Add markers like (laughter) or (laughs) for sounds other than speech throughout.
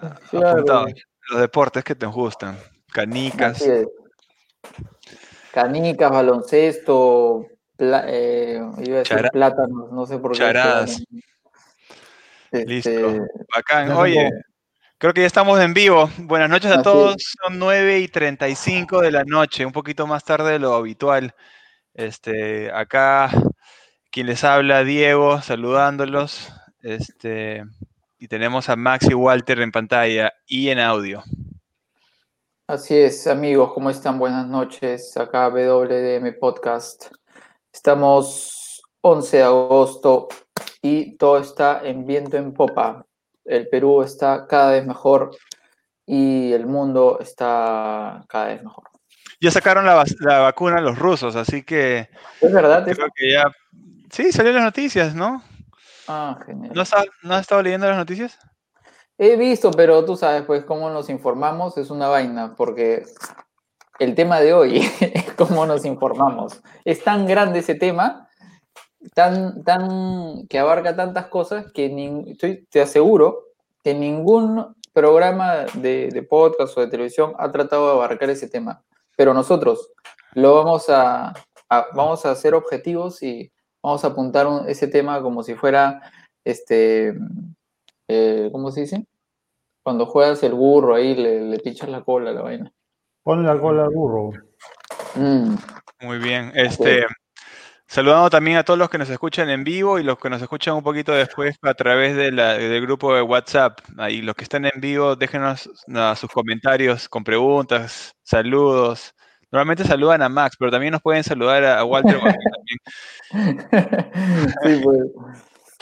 apuntados. Los deportes que te gustan. Canicas. Canicas, baloncesto, eh, iba a decir plátanos, no sé por qué. Charadas. Listo. Este, Bacán. Oye, creo que ya estamos en vivo. Buenas noches a todos. Son 9 y 35 de la noche, un poquito más tarde de lo habitual. Este, acá quien les habla, Diego, saludándolos. Este, y tenemos a Max y Walter en pantalla y en audio. Así es, amigos, ¿cómo están? Buenas noches. Acá WDM Podcast. Estamos 11 de agosto y todo está en viento en popa. El Perú está cada vez mejor y el mundo está cada vez mejor. Ya sacaron la, vacuna los rusos, así que... Es verdad. Creo que ya... Sí, salió las noticias, ¿no? Ah, genial. ¿No has, estado leyendo las noticias? He visto, pero tú sabes, pues, cómo nos informamos es una vaina, porque el tema de hoy (laughs) es cómo nos informamos. Es tan grande ese tema, tan, tan, que abarca tantas cosas, que estoy, te aseguro que ningún programa de, podcast o de televisión ha tratado de abarcar ese tema. Pero nosotros lo vamos a, vamos a hacer objetivos y vamos a apuntar ese tema como si fuera, este, eh, ¿cómo se dice? Cuando juegas el burro ahí, le, le pinchas la cola a la vaina. Ponle la cola al burro. Mm. Muy bien. Este, Saludando también a todos los que nos escuchan en vivo y los que nos escuchan un poquito después a través de del grupo de WhatsApp. Ahí los que están en vivo, déjenos sus comentarios con preguntas, saludos. Normalmente saludan a Max, pero también nos pueden saludar a, Walter. (laughs)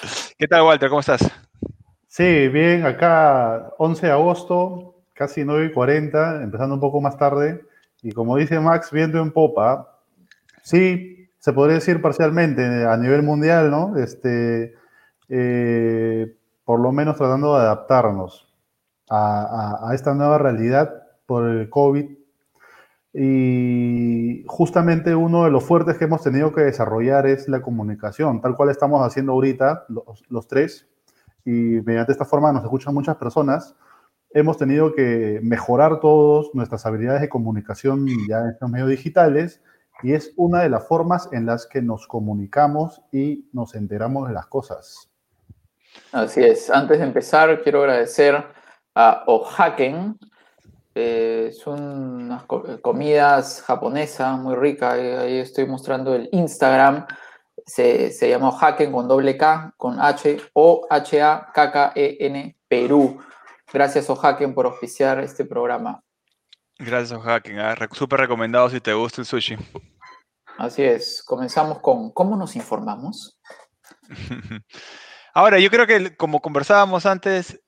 Pues. ¿Qué tal, Walter? ¿Cómo estás? Sí, bien, acá 11 de agosto, casi 9 y 40, empezando un poco más tarde. Y como dice Max, viendo en popa, sí, se podría decir parcialmente a nivel mundial, ¿no? Este, eh, por lo menos tratando de adaptarnos a, a, esta nueva realidad por el COVID. Y justamente uno de los fuertes que hemos tenido que desarrollar es la comunicación, tal cual estamos haciendo ahorita los, los tres. Y mediante esta forma nos escuchan muchas personas hemos tenido que mejorar todos nuestras habilidades de comunicación ya en estos medios digitales y es una de las formas en las que nos comunicamos y nos enteramos de las cosas. Así es. Antes de empezar, quiero agradecer a Ohaken. Eh, son unas comidas japonesas muy ricas. Ahí estoy mostrando el Instagram. Se, se llama Ohaken con doble K, con H, O, H, A, K, K, E, N, Perú. Gracias, Ohaken, por oficiar este programa. Gracias, Ohaken. Ah, súper recomendado si te gusta el sushi. Así es. Comenzamos con ¿cómo nos informamos? (laughs) Ahora, yo creo que como conversábamos antes,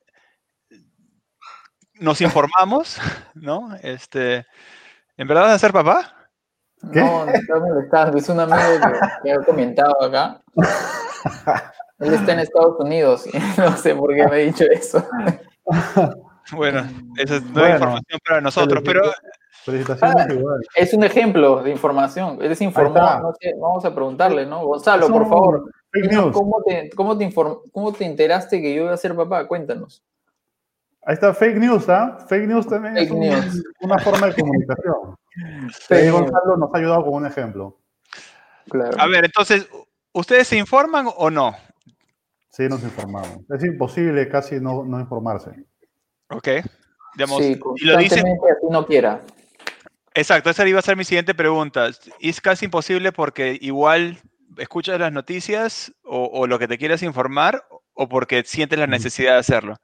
nos informamos, ¿no? Este, ¿En verdad vas a ser papá? No, no está molestando. Es un amigo que, ha comentado acá. Él está en Estados Unidos y (laughs) no sé por qué me ha dicho eso. Bueno, esa es nueva información para nosotros, pero... Felicitaciones ah, igual. Es un ejemplo de información, es informar, no sé, vamos a preguntarle, ¿no? Gonzalo, por favor, ¿cómo te, cómo, te ¿cómo te enteraste que yo iba a ser papá? Cuéntanos. Ahí está, fake news, ¿ah? Fake news también es una forma de comunicación. (laughs) Gonzalo nos ha ayudado con un ejemplo. Claro. A ver, entonces, ¿ustedes se informan o no? Sí, nos informamos. Es imposible casi no, no informarse. Ok. Digamos, sí, y lo dice. no quiera. Exacto, esa iba a ser mi siguiente pregunta. Es casi imposible porque igual escuchas las noticias o, lo que te quieras informar o porque sientes la necesidad de hacerlo.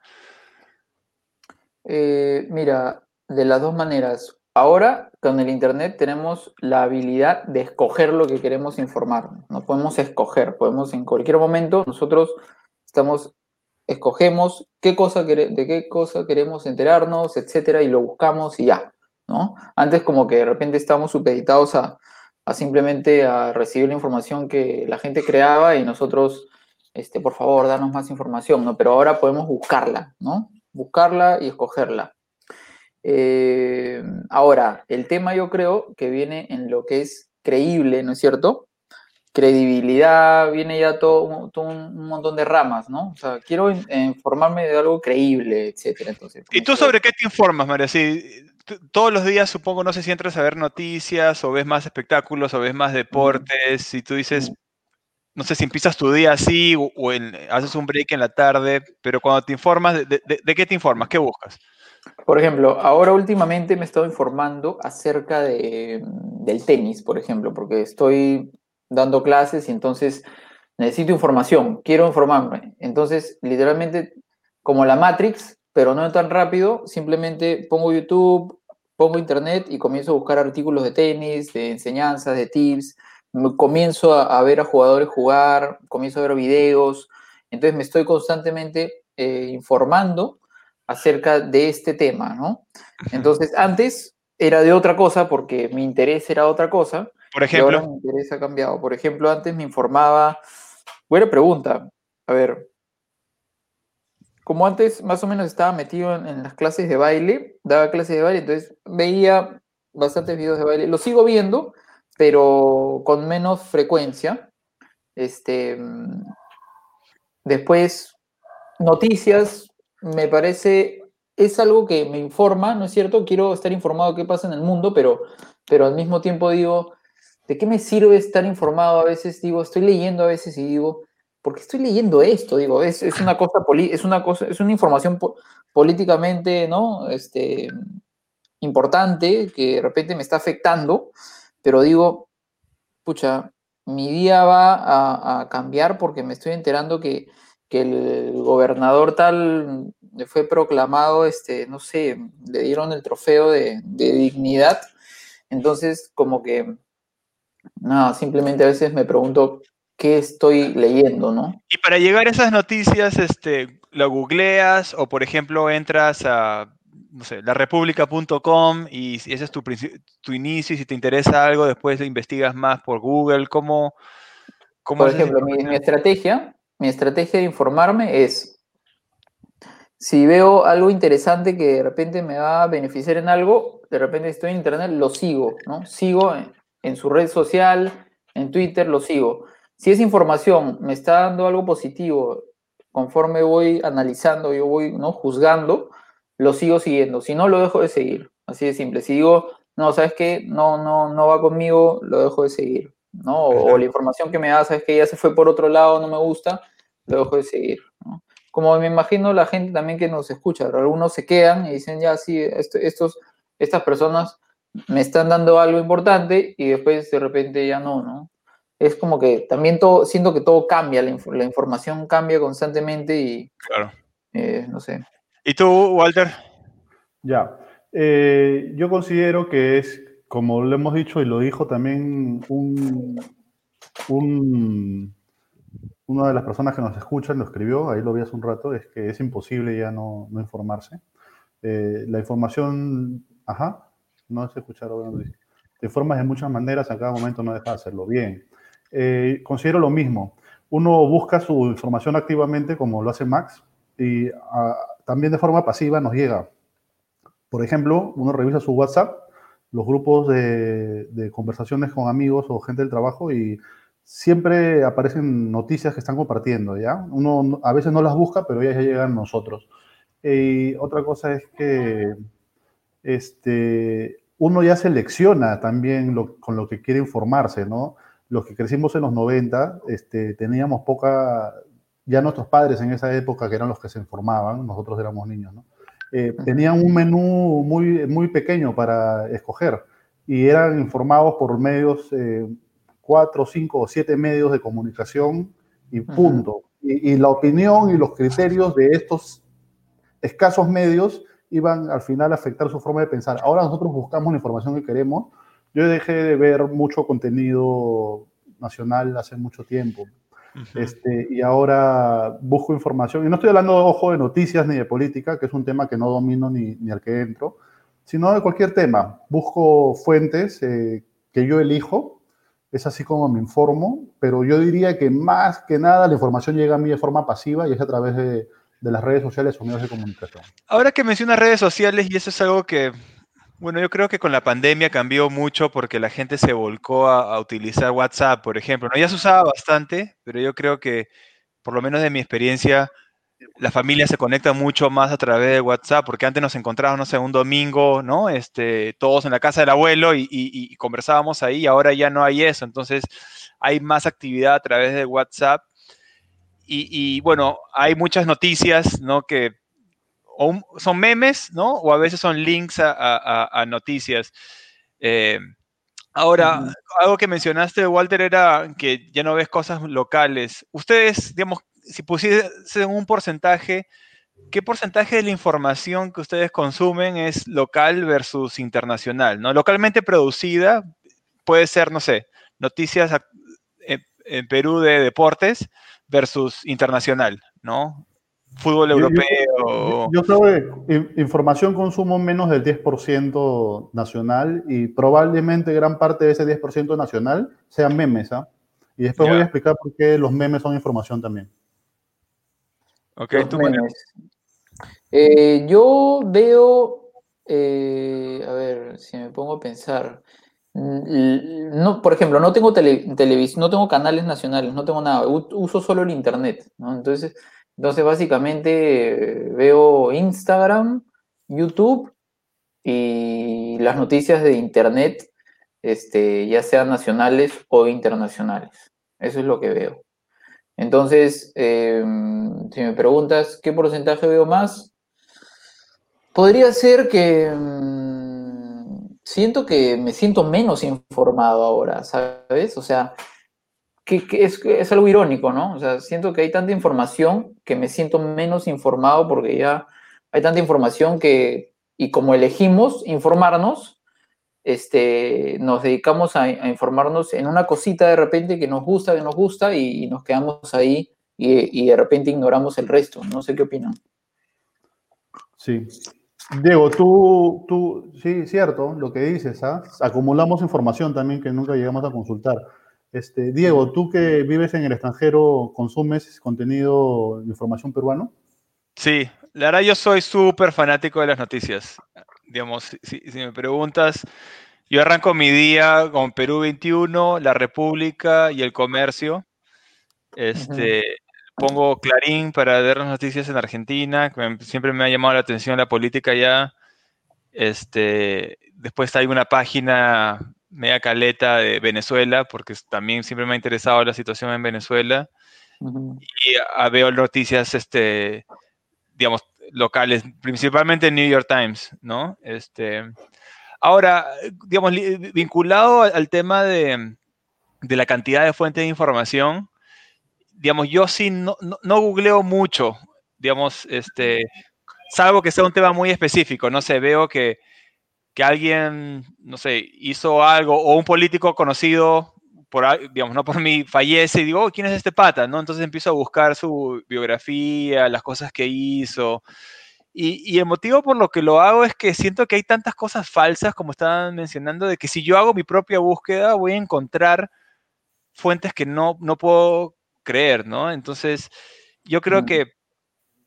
Eh, mira, de las dos maneras. Ahora, con el Internet tenemos la habilidad de escoger lo que queremos informar. No podemos escoger, podemos en cualquier momento nosotros estamos escogemos qué cosa de qué cosa queremos enterarnos, etcétera, y lo buscamos y ya, ¿no? Antes como que de repente estábamos supeditados a, simplemente a recibir la información que la gente creaba y nosotros, este, por favor, danos más información, ¿no? Pero ahora podemos buscarla, ¿no? Buscarla y escogerla. Eh, ahora, el tema yo creo que viene en lo que es creíble, ¿no es cierto? credibilidad, viene ya todo, un, montón de ramas, ¿no? O sea, quiero informarme de algo creíble, etcétera. Entonces, ¿Y tú sobre qué te informas, María? Sí, todos los días, supongo, no sé si entras a ver noticias o ves más espectáculos o ves más deportes y tú dices, no sé si empiezas tu día así o, haces un break en la tarde, pero cuando te informas, de, qué te informas? ¿Qué buscas? Por ejemplo, ahora últimamente me he estado informando acerca de, del tenis, por ejemplo, porque estoy dando clases y entonces necesito información, quiero informarme. Entonces, literalmente, como la Matrix, pero no tan rápido, simplemente pongo YouTube, pongo Internet y comienzo a buscar artículos de tenis, de enseñanzas, de tips, comienzo a, ver a jugadores jugar, comienzo a ver videos, entonces me estoy constantemente eh, informando acerca de este tema, ¿no? Entonces, antes era de otra cosa porque mi interés era otra cosa, por ejemplo. ahora mi interés ha cambiado. Por ejemplo, antes me informaba. Buena pregunta. A ver. Como antes más o menos estaba metido en, las clases de baile, daba clases de baile, entonces veía bastantes videos de baile. Los sigo viendo, pero con menos frecuencia. Este, después, noticias, me parece, es algo que me informa, ¿no es cierto? Quiero estar informado de qué pasa en el mundo, pero, pero al mismo tiempo digo, ¿de qué me sirve estar informado a veces? Digo, estoy leyendo a veces y digo, ¿por qué estoy leyendo esto? Digo, es, una cosa, es una cosa, es una información políticamente, ¿no? Este, importante que de repente me está afectando, pero digo, pucha, mi día va a, cambiar porque me estoy enterando que, el gobernador tal fue proclamado, este, no sé, le dieron el trofeo de, dignidad. Entonces, como que no, simplemente a veces me pregunto qué estoy leyendo, ¿no? Y para llegar a esas noticias, este, lo googleas o, por ejemplo, entras a, no sé, larepublica.com y ese es tu, tu inicio y si te interesa algo, después investigas más por Google, ¿cómo? cómo por ejemplo, mi, mi, estrategia, mi estrategia de informarme es, si veo algo interesante que de repente me va a beneficiar en algo, de repente estoy en internet, lo sigo, ¿no? Sigo en su red social, en Twitter, lo sigo. Si esa información me está dando algo positivo, conforme voy analizando, yo voy ¿no? juzgando, lo sigo siguiendo. Si no, lo dejo de seguir. Así de simple. Si digo, no, ¿sabes qué? No, no, no va conmigo, lo dejo de seguir. ¿no? O, la información que me da, ¿sabes qué? Ya se fue por otro lado, no me gusta, lo dejo de seguir. Como me imagino la gente también que nos escucha, algunos se quedan y dicen, ya, sí, estos, estas personas me están dando algo importante y después de repente ya no, ¿no? Es como que también todo, siento que todo cambia, la, información cambia constantemente y... Claro. Eh, no sé. ¿Y tú, Walter? Ya. Eh, yo considero que es, como lo hemos dicho y lo dijo también un, un, una de las personas que nos escuchan, lo escribió, ahí lo vi hace un rato, es que es imposible ya no, no informarse. Eh, la información, ajá, no es escuchar Te formas de muchas maneras, a cada momento no deja de hacerlo bien. Eh, considero lo mismo. Uno busca su información activamente, como lo hace Max, y ah, también de forma pasiva nos llega. Por ejemplo, uno revisa su WhatsApp, los grupos de, conversaciones con amigos o gente del trabajo y siempre aparecen noticias que están compartiendo, ¿ya? Uno a veces no las busca, pero ya llegan a nosotros. Y otra cosa es que este, uno ya selecciona también con lo que quiere informarse, ¿no? Los que crecimos en los 90, este, teníamos poca, ya nuestros padres en esa época, que eran los que se informaban, nosotros éramos niños, ¿no? Eh, tenían un menú muy, muy pequeño para escoger y eran informados por medios, eh, cuatro, cinco o siete medios de comunicación y punto. y, y, la opinión y los criterios de estos escasos medios iban al final a afectar su forma de pensar. Ahora nosotros buscamos la información que queremos. Yo dejé de ver mucho contenido nacional hace mucho tiempo. Este, y ahora busco información. Y no estoy hablando, ojo, de noticias ni de política, que es un tema que no domino ni, ni al que entro, sino de cualquier tema. Busco fuentes eh, que yo elijo. Es así como me informo, pero yo diría que más que nada la información llega a mí de forma pasiva y es a través de, de las redes sociales o medios de comunicación. Ahora que mencionas redes sociales, y eso es algo que Bueno, yo creo que con la pandemia cambió mucho porque la gente se volcó a, utilizar WhatsApp, por ejemplo. ¿no? Ya se usaba bastante, pero yo creo que, por lo menos de mi experiencia, la familia se conecta mucho más a través de WhatsApp, porque antes nos encontrábamos, no sé, un domingo, ¿no? Este, todos en la casa del abuelo y, conversábamos ahí, y ahora ya no hay eso. Entonces, hay más actividad a través de WhatsApp. Y, bueno, hay muchas noticias, ¿no? Que son memes, ¿no? O a veces son links a, noticias. Eh, ahora, algo que mencionaste, Walter, era que ya no ves cosas locales. Ustedes, digamos, si pusiesen un porcentaje, ¿qué porcentaje de la información que ustedes consumen es local versus internacional? ¿no? Localmente producida puede ser, no sé, noticias en, Perú de deportes versus internacional, ¿no? Fútbol europeo. Yo, creo que información consumo menos del 10% nacional y probablemente gran parte de ese 10% nacional sean memes, ¿ah? Y después voy a explicar por qué los memes son información también. Ok, tú eh, yo veo, eh, a ver, si me pongo a pensar, mm, no, por ejemplo, no tengo televisión, no tengo canales nacionales, no tengo nada, uso solo el internet, ¿no? Entonces, entonces básicamente veo Instagram, YouTube y las noticias de internet, este, ya sean nacionales o internacionales. Eso es lo que veo. Entonces, em, si me preguntas qué porcentaje veo más, podría ser que mm, siento que me siento menos informado ahora, ¿sabes? O sea, que, es, algo irónico, ¿no? O sea, siento que hay tanta información que me siento menos informado porque ya hay tanta información que, y como elegimos informarnos, este, nos dedicamos a, informarnos en una cosita de repente que nos gusta, que nos gusta y, nos quedamos ahí y, de repente ignoramos el resto. No sé qué opinan. Sí. Diego, tú, tú, sí, cierto, lo que dices, ¿ah? acumulamos información también que nunca llegamos a consultar. Este, Diego, tú que vives en el extranjero, ¿consumes contenido de información peruano? Sí, la verdad yo soy súper fanático de las noticias digamos, si, me preguntas, yo arranco mi día con Perú 21, La República y el Comercio. Este, Pongo Clarín para ver las noticias en Argentina, que siempre me ha llamado la atención la política ya. Este, después hay una página media caleta de Venezuela, porque también siempre me ha interesado la situación en Venezuela. Y ah, veo noticias, este, digamos, locales, principalmente New York Times, ¿no? Este, ahora, digamos, vinculado al tema de, la cantidad de fuentes de información, digamos, yo sí no, no, googleo mucho, digamos, este, salvo que sea un tema muy específico, no sé, veo que, que alguien, no sé, hizo algo o un político conocido por, digamos, no por mí, fallece y digo, oh, ¿quién es este pata? ¿no? Entonces empiezo a buscar su biografía, las cosas que hizo. Y, el motivo por lo que lo hago es que siento que hay tantas cosas falsas, como estaban mencionando, de que si yo hago mi propia búsqueda, voy a encontrar fuentes que no, no puedo creer, ¿no? Entonces, yo creo mm. que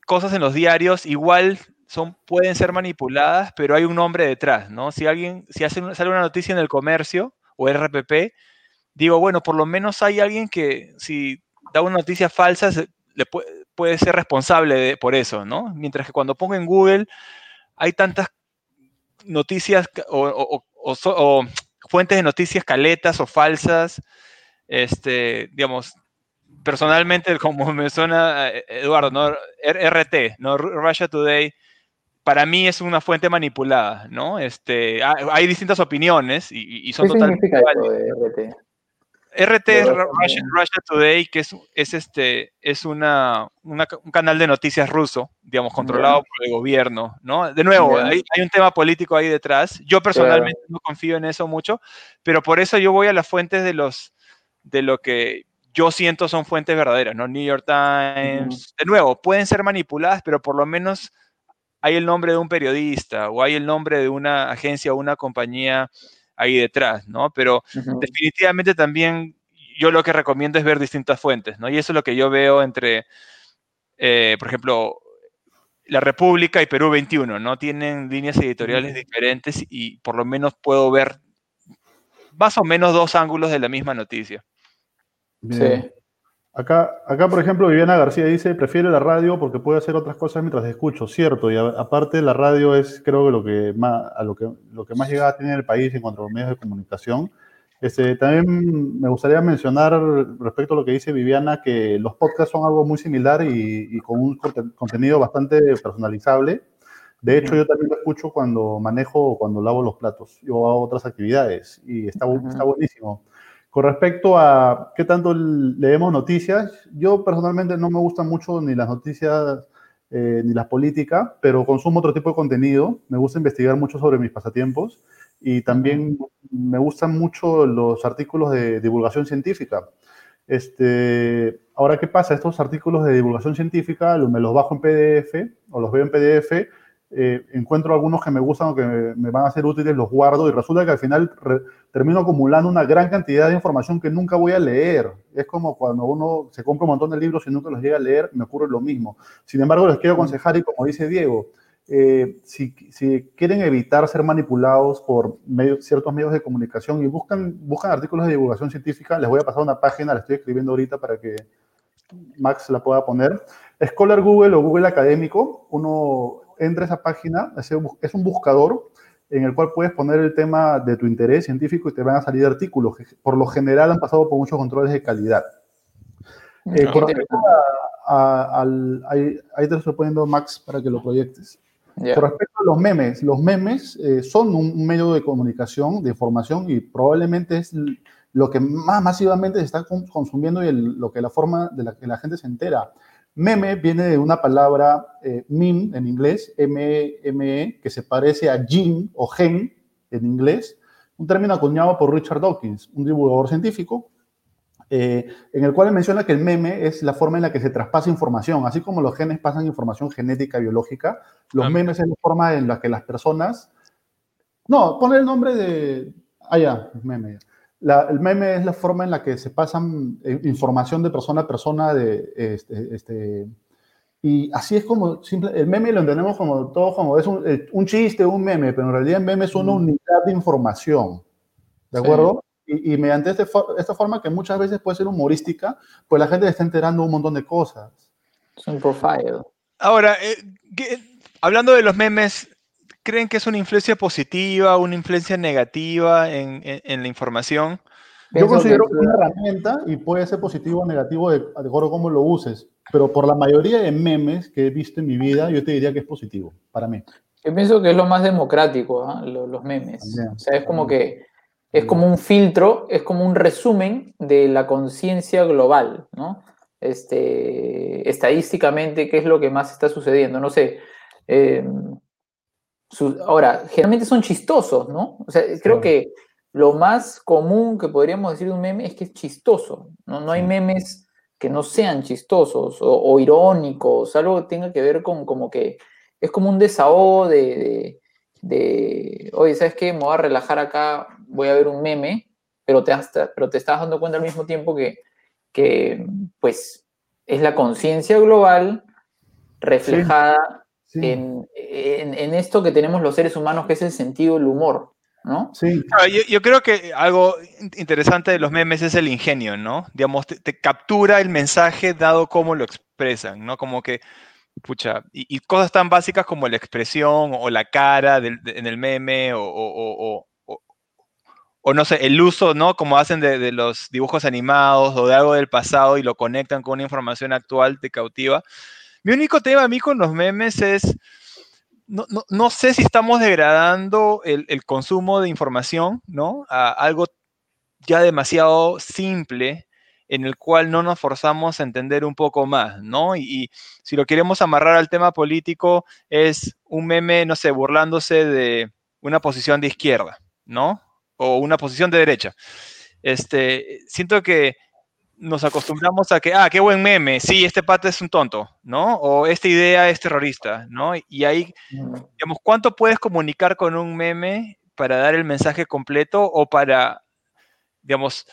cosas en los diarios igual son, pueden ser manipuladas, pero hay un nombre detrás, ¿no? Si alguien, si hace, sale una noticia en el comercio o RPP, digo, bueno, por lo menos hay alguien que si da una noticia falsa, le puede, ser responsable por eso, ¿no? Mientras que cuando pongo en Google hay tantas noticias o, fuentes de noticias caletas o falsas, este, digamos, personalmente, (laughs) como me suena eh, Eduardo, ¿no? RT, ¿no? Russia Today, para mí es una fuente manipulada, ¿no? Este, hay distintas opiniones y, son totalmente RT? RT Russia, Today, que es, es, este, es una, un canal de noticias ruso, digamos, controlado por el gobierno, ¿no? De nuevo, hay, un tema político ahí detrás. Yo personalmente no confío en eso mucho, pero por eso yo voy a las fuentes de los, de lo que yo siento son fuentes verdaderas, ¿no? New York Times, de nuevo, pueden ser manipuladas, pero por lo menos hay el nombre de un periodista o hay el nombre de una agencia o una compañía ahí detrás, ¿no? Pero definitivamente también yo lo que recomiendo es ver distintas fuentes, ¿no? Y eso es lo que yo veo entre, eh, por ejemplo, La República y Perú 21, ¿no? Tienen líneas editoriales diferentes y por lo menos puedo ver más o menos dos ángulos de la misma noticia. Sí. Acá, acá, por ejemplo, Viviana García dice, prefiere la radio porque puede hacer otras cosas mientras escucho, cierto, y aparte la radio es creo que lo que más, a lo que, lo que más llegada tiene el país en cuanto a los medios de comunicación. Este, también me gustaría mencionar respecto a lo que dice Viviana, que los podcasts son algo muy similar y, con un contenido bastante personalizable. De hecho, yo también lo escucho cuando manejo o cuando lavo los platos. Yo hago otras actividades y está, está buenísimo. Con respecto a qué tanto leemos noticias, yo personalmente no me gustan mucho ni las noticias eh, ni las políticas, pero consumo otro tipo de contenido. Me gusta investigar mucho sobre mis pasatiempos y también me gustan mucho los artículos de divulgación científica. Este, ahora, ¿qué pasa? Estos artículos de divulgación científica me los bajo en PDF o los veo en PDF eh, encuentro algunos que me gustan o que me, van a ser útiles, los guardo y resulta que al final termino acumulando una gran cantidad de información que nunca voy a leer. Es como cuando uno se compra un montón de libros y nunca los llega a leer, me ocurre lo mismo. Sin embargo, les quiero aconsejar, y como dice Diego, eh, si, quieren evitar ser manipulados por ciertos medios de comunicación y buscan, buscan artículos de divulgación científica, les voy a pasar una página, la estoy escribiendo ahorita para que Max la pueda poner. Scholar Google o Google Académico, uno entra a esa página, es un buscador en el cual puedes poner el tema de tu interés científico y te van a salir artículos que por lo general han pasado por muchos controles de calidad. Eh, respecto a, al, ahí, te lo estoy poniendo Max para que lo proyectes. Con respecto a los memes, los memes eh, son un medio de comunicación, de información y probablemente es lo que más masivamente se está consumiendo y lo que la forma de la que la gente se entera. Meme viene de una palabra eh, meme en inglés, M-M-E, que se parece a gene o gen en inglés, un término acuñado por Richard Dawkins, un divulgador científico, eh, en el cual menciona que el meme es la forma en la que se traspasa información, así como los genes pasan información genética biológica, los ah. memes es la forma en la que las personas... No, pone el nombre de... Ah, ya, meme el meme es la forma en la que se pasan eh, información de persona a persona de este, este y así es como simple, el meme lo entendemos como todo como es un, eh, un, chiste, un meme, pero en realidad el meme es una unidad de información, ¿de acuerdo? Y, mediante este, esta forma que muchas veces puede ser humorística, pues la gente está enterando un montón de cosas. Es un profile. Ahora, eh, hablando de los memes, creen que es una influencia positiva, una influencia negativa en, la información? Yo considero que es una herramienta y puede ser positivo o negativo de, acuerdo a cómo lo uses, pero por la mayoría de memes que he visto en mi vida, yo te diría que es positivo, para mí. Yo pienso que es lo más democrático, ¿ah? los, memes. o sea, es como que es como un filtro, es como un resumen de la conciencia global, ¿no? Este, estadísticamente, ¿qué es lo que más está sucediendo? No sé, eh, ahora, generalmente son chistosos, ¿no? O sea, creo que lo más común que podríamos decir de un meme es que es chistoso, ¿no? No hay memes que no sean chistosos o, irónicos, algo que tenga que ver con como que es como un desahogo de, de, oye, ¿sabes qué? Me voy a relajar acá, voy a ver un meme, pero te, pero te estás dando cuenta al mismo tiempo que, que pues, es la conciencia global reflejada en, esto que tenemos los seres humanos, que es el sentido del humor. ¿no? Sí. Ah, yo, creo que algo interesante de los memes es el ingenio, ¿no? Digamos, te, captura el mensaje dado como lo expresan, ¿no? Como que, pucha, y, cosas tan básicas como la expresión o la cara en el meme o, o, no sé, el uso, ¿no? Como hacen de, de, los dibujos animados o de algo del pasado y lo conectan con una información actual, te cautiva. Mi único tema a mí con los memes es, no, sé si estamos degradando el, consumo de información, ¿no? A algo ya demasiado simple en el cual no nos forzamos a entender un poco más, ¿no? Y, si lo queremos amarrar al tema político, es un meme, no sé, burlándose de una posición de izquierda, ¿no? O una posición de derecha. Este, siento que nos acostumbramos a que, ah, qué buen meme, sí, este pata es un tonto, ¿no? O esta idea es terrorista, ¿no? Y ahí, digamos, ¿cuánto puedes comunicar con un meme para dar el mensaje completo o para, digamos,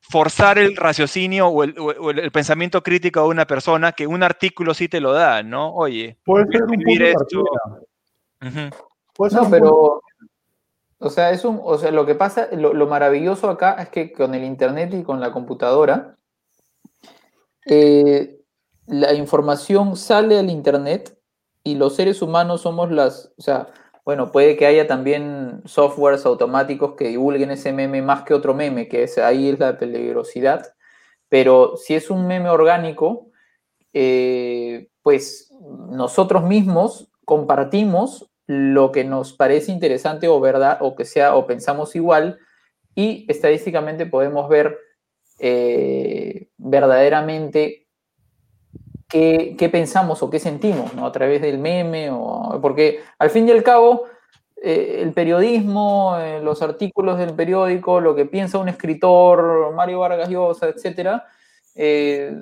forzar el raciocinio o el, pensamiento crítico de una persona que un artículo sí te lo da, ¿no? Oye, puede ser un esto. no, pero, o sea, es un, o sea, lo que pasa, lo, maravilloso acá es que con el internet y con la computadora, eh, la información sale al internet y los seres humanos somos las, o sea, bueno, puede que haya también softwares automáticos que divulguen ese meme más que otro meme, que es, ahí es la peligrosidad. Pero si es un meme orgánico, eh, pues nosotros mismos compartimos lo que nos parece interesante o verdad, o que sea, o pensamos igual, y estadísticamente podemos ver eh, verdaderamente qué, pensamos o qué sentimos, ¿no? A través del meme, o, porque al fin y al cabo, eh, el periodismo, eh, los artículos del periódico, lo que piensa un escritor, Mario Vargas Llosa, etcétera,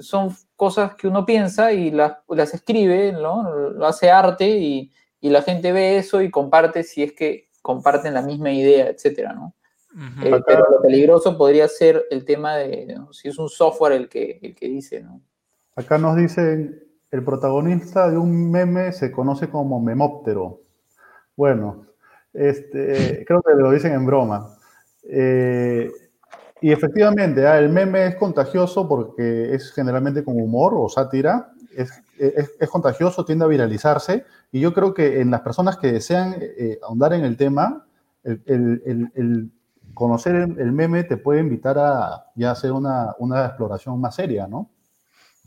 son cosas que uno piensa y las, las escribe, ¿no? Hace arte y, y, la gente ve eso y comparte si es que comparten la misma idea, etcétera, ¿no? pero lo peligroso podría ser el tema de si es un software el que, el que dice, ¿no? Acá nos dicen, el protagonista de un meme se conoce como memóptero. Bueno, este, creo que lo dicen en broma. Eh, y efectivamente, ah, el meme es contagioso porque es generalmente con humor o sátira, es, contagioso, tiende a viralizarse, y yo creo que en las personas que desean eh, ahondar en el tema, el, conocer el, meme te puede invitar a ya hacer una, una exploración más seria, ¿no?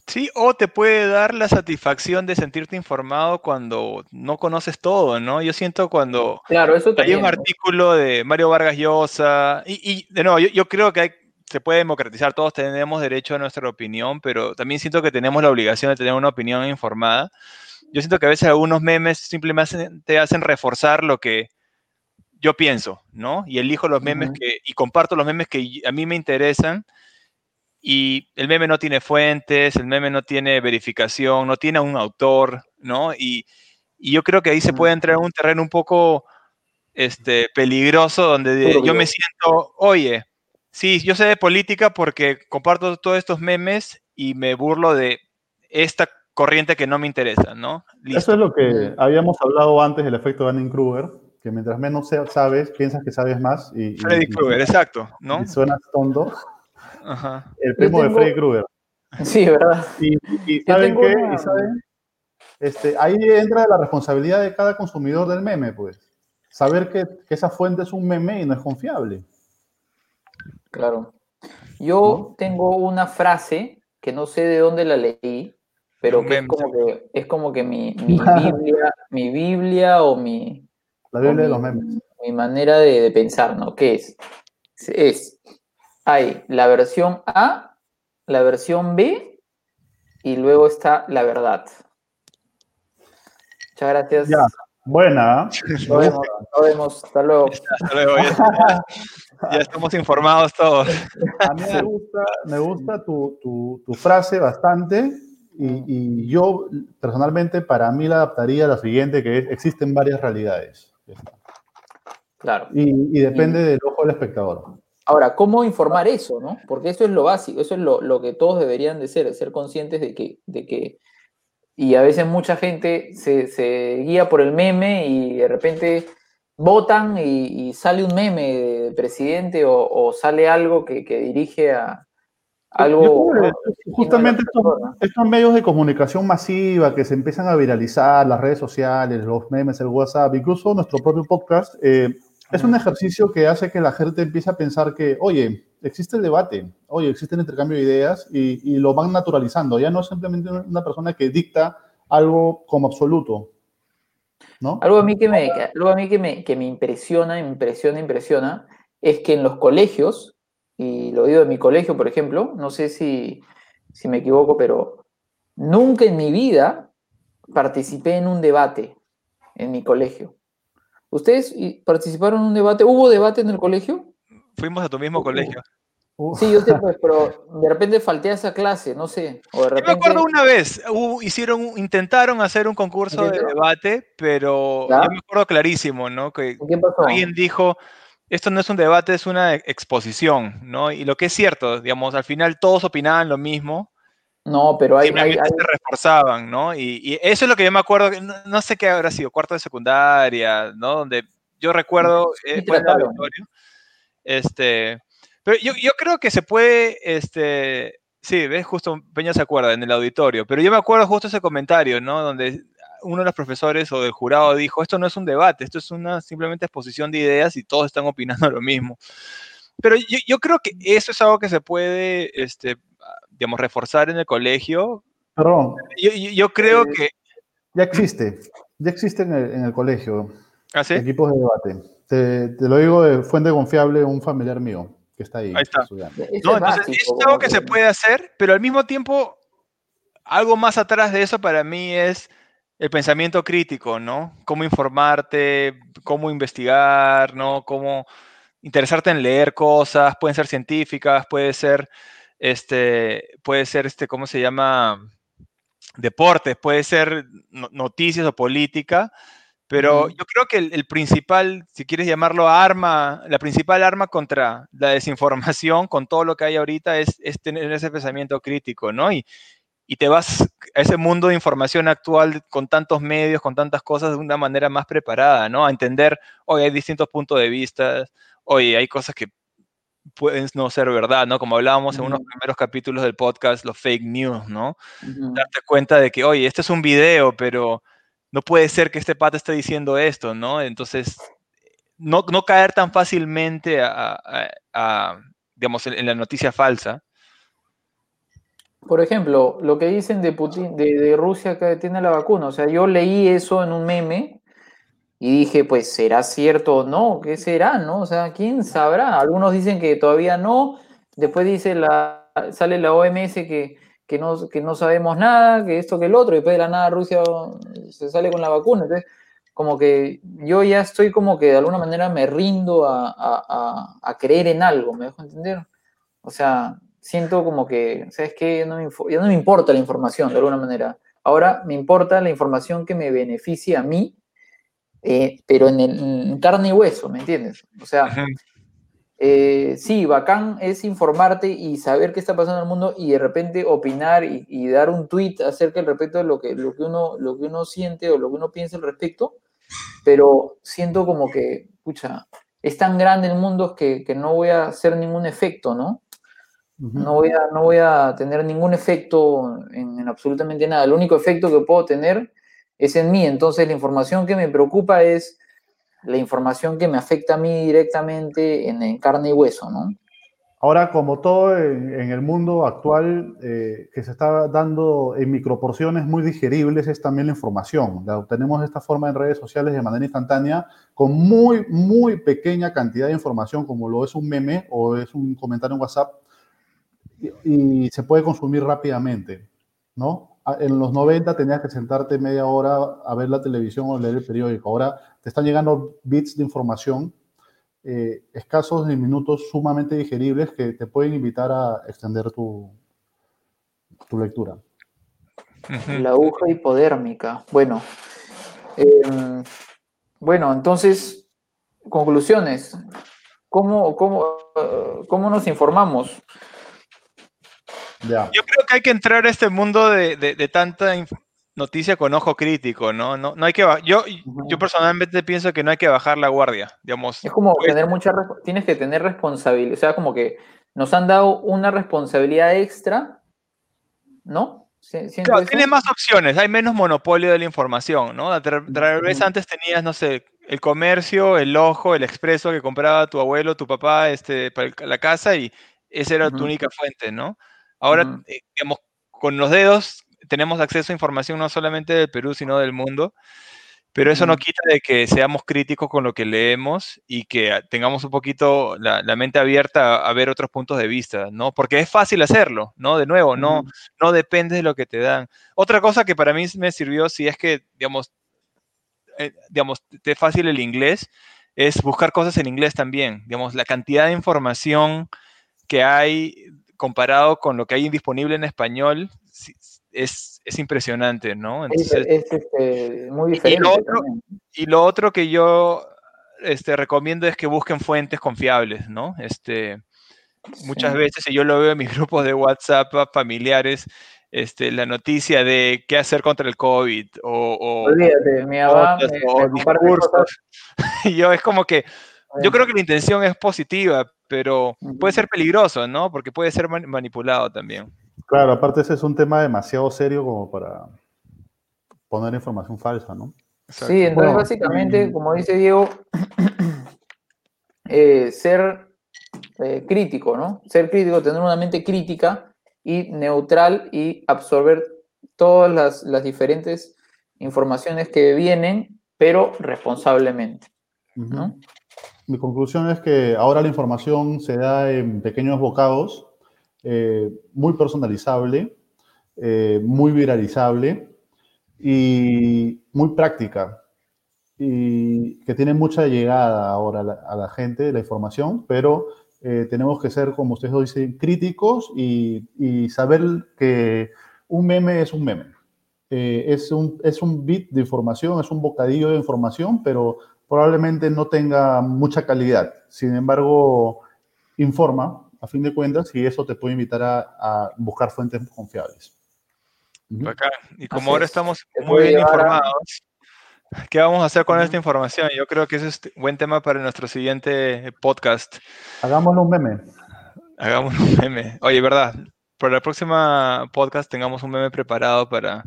Sí, o te puede dar la satisfacción de sentirte informado cuando no conoces todo, ¿no? Yo siento cuando claro, eso hay un artículo de Mario Vargas Llosa, y, de nuevo, yo, creo que se puede democratizar, todos tenemos derecho a nuestra opinión, pero también siento que tenemos la obligación de tener una opinión informada. Yo siento que a veces algunos memes simplemente te hacen reforzar lo que yo pienso, ¿no? Y elijo los memes que, y comparto los memes que a mí me interesan y el meme no tiene fuentes, el meme no tiene verificación, no tiene un autor, ¿no? Y, yo creo que ahí se puede entrar en un terreno un poco este, peligroso donde yo me siento, oye, sí, yo sé de política porque comparto todos estos memes y me burlo de esta corriente que no me interesa, ¿no? Eso es lo que habíamos hablado antes del efecto Dunning-Kruger, que mientras menos sabes, piensas que sabes más. Y, Freddy Krueger, exacto, ¿no? Y suenas tonto. El primo de Freddy Krueger. Sí, ¿verdad? Y, ¿saben qué? Este, ahí entra la responsabilidad de cada consumidor del meme, pues. Saber que, esa fuente es un meme y no es confiable. Claro. Yo tengo una frase que no sé de dónde la leí, pero que es como que es como que mi, (laughs) Biblia, mi Biblia o mi. La Biblia de los memes. Mi manera de, de pensar, ¿no? ¿Qué es? Es hay la versión A, la versión B y luego está la verdad. Muchas gracias. Ya, buena. Nos vemos, nos vemos. Hasta luego. (laughs) Hasta luego. (laughs) Ya, estamos informados todos. (laughs) A mí me gusta, me gusta tu, frase bastante y, yo personalmente para mí la adaptaría a la siguiente, que es, existen varias realidades. Claro. Y, y depende del ojo del espectador. Ahora, ¿cómo informar eso, no? Porque eso es lo básico, eso es lo, que todos deberían de ser, ser conscientes de que, de que y a veces mucha gente se, guía por el meme y de repente votan y, sale un meme de presidente o, sale algo que, dirige a algo... justamente estos, medios de comunicación masiva que se empiezan a viralizar, las redes sociales, los memes, el WhatsApp, incluso nuestro propio podcast, eh, es un ejercicio que hace que la gente empiece a pensar que, oye, existe el debate, oye, existe el intercambio de ideas y, lo van naturalizando. Ya no es simplemente una persona que dicta algo como absoluto. ¿No? Algo a mí que me, algo a mí que me, que me impresiona, impresiona, impresiona, es que en los colegios, y lo digo de mi colegio, por ejemplo, no sé si, si me equivoco, pero nunca en mi vida participé en un debate en mi colegio. ¿Ustedes participaron en un debate? ¿Hubo debate en el colegio? Fuimos a tu mismo colegio. Sí, yo sé, pues, pero de repente falté a esa clase, no sé. O de repente... Yo me acuerdo una vez, hicieron, intentaron hacer un concurso de debate, pero yo me acuerdo clarísimo, ¿no? Que alguien dijo, esto no es un debate, es una exposición, ¿no? Y lo que es cierto, digamos, al final todos opinaban lo mismo. No, pero hay... hay, se reforzaban, ¿no? Y, eso es lo que yo me acuerdo, no, sé qué habrá sido, cuarto de secundaria, ¿no? Donde yo recuerdo, eh, este, pero yo, yo, creo que se puede, este, sí, ves, justo Peña se acuerda en el auditorio, pero yo me acuerdo justo ese comentario, ¿no? Donde uno de los profesores o del jurado dijo, esto no es un debate, esto es una simplemente exposición de ideas y todos están opinando (laughs) lo mismo. Pero yo, creo que eso es algo que se puede, este, digamos, reforzar en el colegio. Perdón. Yo, creo eh, que... Ya existe, ya existe en el, en el colegio. ¿Ah, sí? Equipos de debate. Te, te, lo digo de fuente confiable, un familiar mío que está ahí. Ahí está. No, entonces, es algo que se puede hacer, pero al mismo tiempo, algo más atrás de eso para mí es el pensamiento crítico, ¿no? Cómo informarte, cómo investigar, ¿no? Cómo interesarte en leer cosas, pueden ser científicas, puede ser, este, puede ser, este, ¿cómo se llama? Deportes, puede ser noticias o política, pero yo creo que el, principal, si quieres llamarlo arma, la principal arma contra la desinformación, con todo lo que hay ahorita, es, es tener ese pensamiento crítico, ¿no? Y, y te vas a ese mundo de información actual con tantos medios, con tantas cosas, de una manera más preparada, ¿no? A entender, hoy hay distintos puntos de vista, hoy hay cosas que pueden no ser verdad, ¿no? Como hablábamos en unos primeros capítulos del podcast, los fake news, ¿no? Darte cuenta de que, oye, este es un video, pero no puede ser que este pata esté diciendo esto, ¿no? Entonces, no, no caer tan fácilmente a, digamos, en la noticia falsa. Por ejemplo, lo que dicen de Putin, de, Rusia que tiene la vacuna. O sea, yo leí eso en un meme y dije, pues, ¿será cierto o no? ¿Qué será, no? O sea, ¿quién sabrá? Algunos dicen que todavía no. Después dice la, sale la OMS que, que, no, que no sabemos nada, que esto, que el otro. Y después de la nada Rusia se sale con la vacuna. Entonces, como que yo ya estoy como que de alguna manera me rindo a, a, a creer en algo, ¿me dejo entender? O sea, siento como que, ¿sabes qué? No me, ya no me importa la información de alguna manera. Ahora me importa la información que me beneficie a mí, eh, pero en, el, carne y hueso, ¿me entiendes? O sea, eh, sí, bacán es informarte y saber qué está pasando en el mundo y de repente opinar y, dar un tweet acerca del respecto de lo que, lo, que uno, lo que uno siente o lo que uno piensa al respecto, pero siento como que, pucha, es tan grande el mundo que, que no voy a hacer ningún efecto, ¿no? No voy, a, no voy a tener ningún efecto en, absolutamente nada. El único efecto que puedo tener es en mí. Entonces la información que me preocupa es la información que me afecta a mí directamente en, carne y hueso, ¿no? Ahora, como todo en, el mundo actual eh, que se está dando en microporciones muy digeribles, es también la información. La obtenemos de esta forma en redes sociales de manera instantánea, con muy, muy pequeña cantidad de información, como lo es un meme o es un comentario en WhatsApp y, se puede consumir rápidamente, ¿no? En los 90 tenías que sentarte media hora a ver la televisión o leer el periódico. Ahora te están llegando bits de información eh, escasos de minutos sumamente digeribles que te pueden invitar a extender tu, tu lectura. La aguja hipodérmica. Bueno, em, bueno, entonces, conclusiones. ¿Cómo, cómo, eh, cómo nos informamos? Yo creo que hay que entrar a este mundo de, tanta noticia con ojo crítico, ¿no? No, no hay que yo, yo personalmente pienso que no hay que bajar la guardia, digamos. Es como tener mucha tienes que tener responsabilidad, o sea, como que nos han dado una responsabilidad extra, ¿no? Claro, tiene más opciones, hay menos monopolio de la información, ¿no? Tal vez antes tenías, no sé, el comercio, el ojo, el expreso que compraba tu abuelo, tu papá, este, para la casa y esa era tu única fuente, ¿no? Ahora, eh, digamos, con los dedos tenemos acceso a información no solamente del Perú, sino del mundo, pero eso no quita de que seamos críticos con lo que leemos y que tengamos un poquito la, mente abierta a, ver otros puntos de vista, ¿no? Porque es fácil hacerlo, ¿no? De nuevo, no, no depende de lo que te dan. Otra cosa que para mí me sirvió, si es que, digamos, eh, digamos, te es fácil el inglés, es buscar cosas en inglés también. Digamos, la cantidad de información que hay comparado con lo que hay disponible en español, es, es impresionante, ¿no? es, este, muy diferente. Y lo, otro, y lo, otro, que yo este, recomiendo es que busquen fuentes confiables, ¿no? Este, muchas veces, y yo lo veo en mis (laughs) grupos de WhatsApp familiares, este, la noticia de qué hacer contra el COVID o, Olvídate, mi mamá (laughs) yo es como que yo creo que la intención es positiva, pero puede ser peligroso, ¿no? Porque puede ser manipulado también. Claro, aparte ese es un tema demasiado serio como para poner información falsa, ¿no? Sí, entonces básicamente, como dice Diego, (clears throat) eh, ser eh, crítico, ¿no? Ser crítico, tener una mente crítica y neutral y absorber todas las, diferentes informaciones que vienen, pero responsablemente. Mi conclusión es que ahora la información se da en pequeños bocados, eh, muy personalizable, eh, muy viralizable y muy práctica y que tiene mucha llegada ahora a la, gente, la información, pero eh, tenemos que ser, como ustedes dicen, críticos y, saber que un meme es un meme. es, un, es un bit de información, es un bocadillo de información, pero probablemente no tenga mucha calidad. Sin embargo, informa, a fin de cuentas, y eso te puede invitar a, buscar fuentes confiables. Y como ahora estamos muy bien informados, ¿qué vamos a hacer con esta información? Yo creo que ese es un buen tema para nuestro siguiente podcast. Hagámoslo un meme. Hagámoslo un meme. Oye, ¿verdad? Para la próxima podcast tengamos un meme preparado para,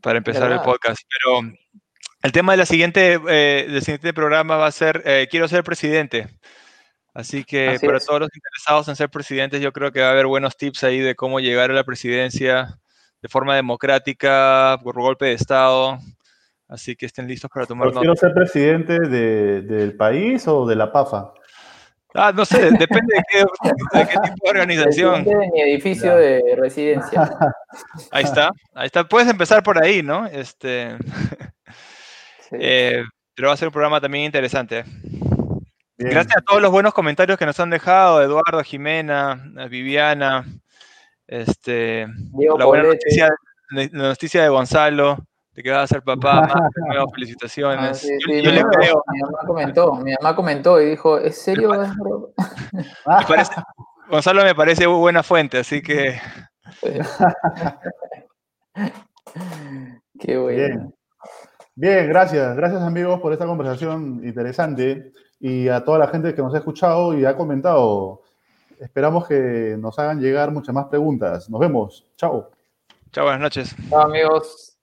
para empezar el podcast. Pero el tema de la siguiente, eh, del siguiente programa va a ser eh, Quiero ser presidente. Así que para todos los interesados en ser presidentes, yo creo que va a haber buenos tips ahí de cómo llegar a la presidencia de forma democrática, por golpe de Estado. Así que estén listos para tomar nota. ¿Quiero ser presidente del país o de la PAFA? Ah, no sé, depende de qué, tipo de organización. de mi edificio de residencia. (laughs) Ahí está, ahí está. Puedes empezar por ahí, ¿no? Este. Eh, pero va a ser un programa también interesante. Gracias a todos los buenos comentarios que nos han dejado, Eduardo, Jimena, Viviana, este, la buena noticia, la noticia de Gonzalo, de que va a ser papá, (laughs) felicitaciones. Mi mamá comentó, mi mamá comentó y dijo, ¿es serio? Gonzalo me parece buena fuente, así que... (laughs) Qué bueno. Bien, gracias. Gracias amigos por esta conversación interesante y a toda la gente que nos ha escuchado y ha comentado. Esperamos que nos hagan llegar muchas más preguntas. Nos vemos. Chao. Chao, buenas noches. Chao amigos.